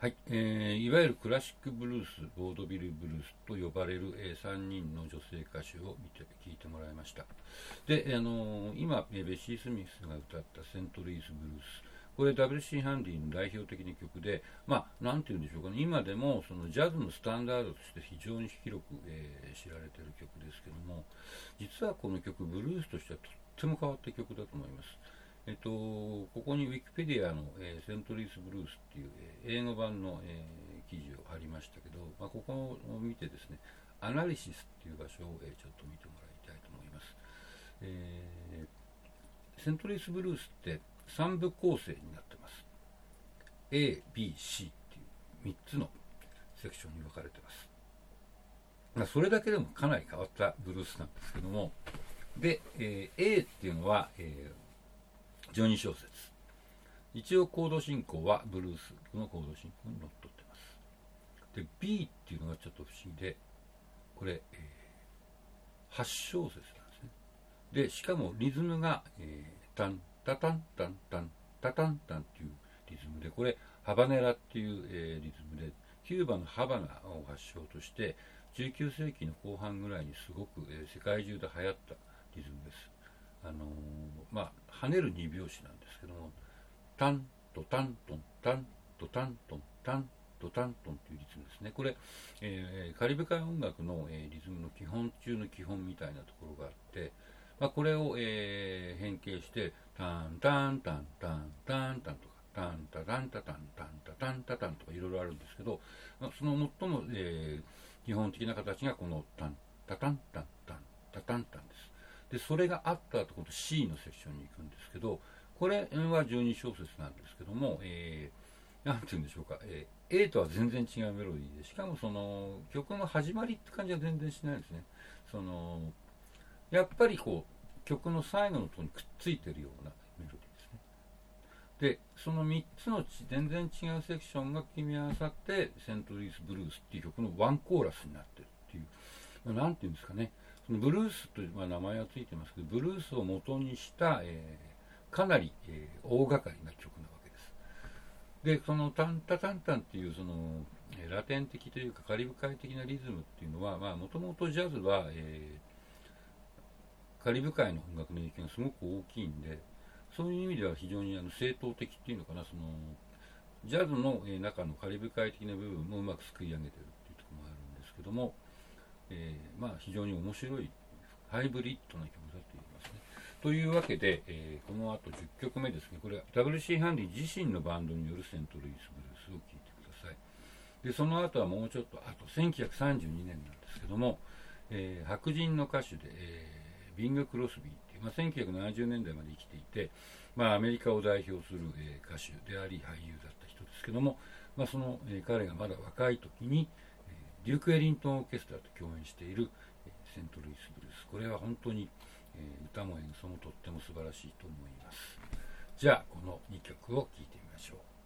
はい、えーいわゆるクラシックブルース、ボードビルブルースと呼ばれる、え3人の女性歌手を見て聞いてもらいました。で、あのー今、えーベッシー・スミスが歌ったセントルイス・ブルース、これ WC ハンディの代表的な曲で、まあ、なんて言うんでしょうかね、今でもそのジャズのスタンダードとして非常に広く、えー知られている曲ですけども、実はこの曲、ブルースとしてはとっても変わった曲だと思います。えっと、ここにウィキペディアの、えーセントリース・ブルースっていう、えー英語版の、えー記事を貼りましたけど、まあ、ここを見てですね、アナリシスっていう場所を、えちょっと見てもらいたいと思います。えセントリース・ブルースって3部構成になってます。A、B、C っていう3つのセクションに分かれてます。まあ、それだけでもかなり変わったブルースなんですけども、で、え A っていうのは、えー12小節。一応コード進行はブルースのコード進行にのっとってます。で、B っていうのがちょっと不思議で、これ、えー8小節なんですね。で、しかもリズムが、えータン、タタン、タン、タン、タタン、タンっていうリズムで、これ、ハバネラっていう、えーリズムで、キューバのハバナを発祥として、19世紀の後半ぐらいにすごく、えー世界中で流行ったリズムです。あのーまあ、跳ねる二拍子なんですけども、タンとタントン、タンとタントン、タンとタントンというリズムですね。これ、えーカリブ海音楽の、えーリズムの基本中の基本みたいなところがあって、まあ、これを、えー変形して、タンタンタンタンタンタンとか、タンタタンタタンタンタタンタタンとかいろいろあるんですけど、まあその最も、えー基本的な形がこのタンタタンタンタンタタンタンで。それがあった後、今度 C のセクションに行くんですけど、これは12小節なんですけども、えーなんて言うんでしょうか、えー A とは全然違うメロディーで、しかもその曲の始まりって感じは全然しないですね。そのやっぱりこう曲の最後のとにくっついてるようなメロディーですね。で、その3つのち全然違うセクションが組み合わさって、セントルイス・ブルースっていう曲のワンコーラスになってるっていう、まあなんていうんですかね、そのブルースという、まあ、名前はついてますけど、ブルースを元にした、えーかなり、えー大掛かりな曲なわけです。で、そのタンタタンタンっていうその、ラテン的というかカリブ海的なリズムっていうのは、もともとジャズは、えーカリブ海の音楽の影響がすごく大きいんで、そういう意味では非常にあの正統的っていうのかな、そのジャズの中のカリブ海的な部分もうまくすくい上げてるっていうところもあるんですけども、えーまあ、非常に面白いハイブリッドな曲だと言いますね。というわけで、えーこの後10曲目ですね、これは WC ハンディ自身のバンドによるセントルイス・ブルースを聴いてください。で、その後はもうちょっと、あと1932年なんですけども、えー白人の歌手で、えービング・クロスビーっていう、まあ、1970年代まで生きていて、まあ、アメリカを代表する、えー歌手であり俳優だった人ですけども、まあ、その、えー彼がまだ若い時に、デューク・エリントン・オーケストラと共演している、えセントルイス・ブルース。これは本当に、え歌も演奏もとっても素晴らしいと思います。じゃあこの2曲を聴いてみましょう。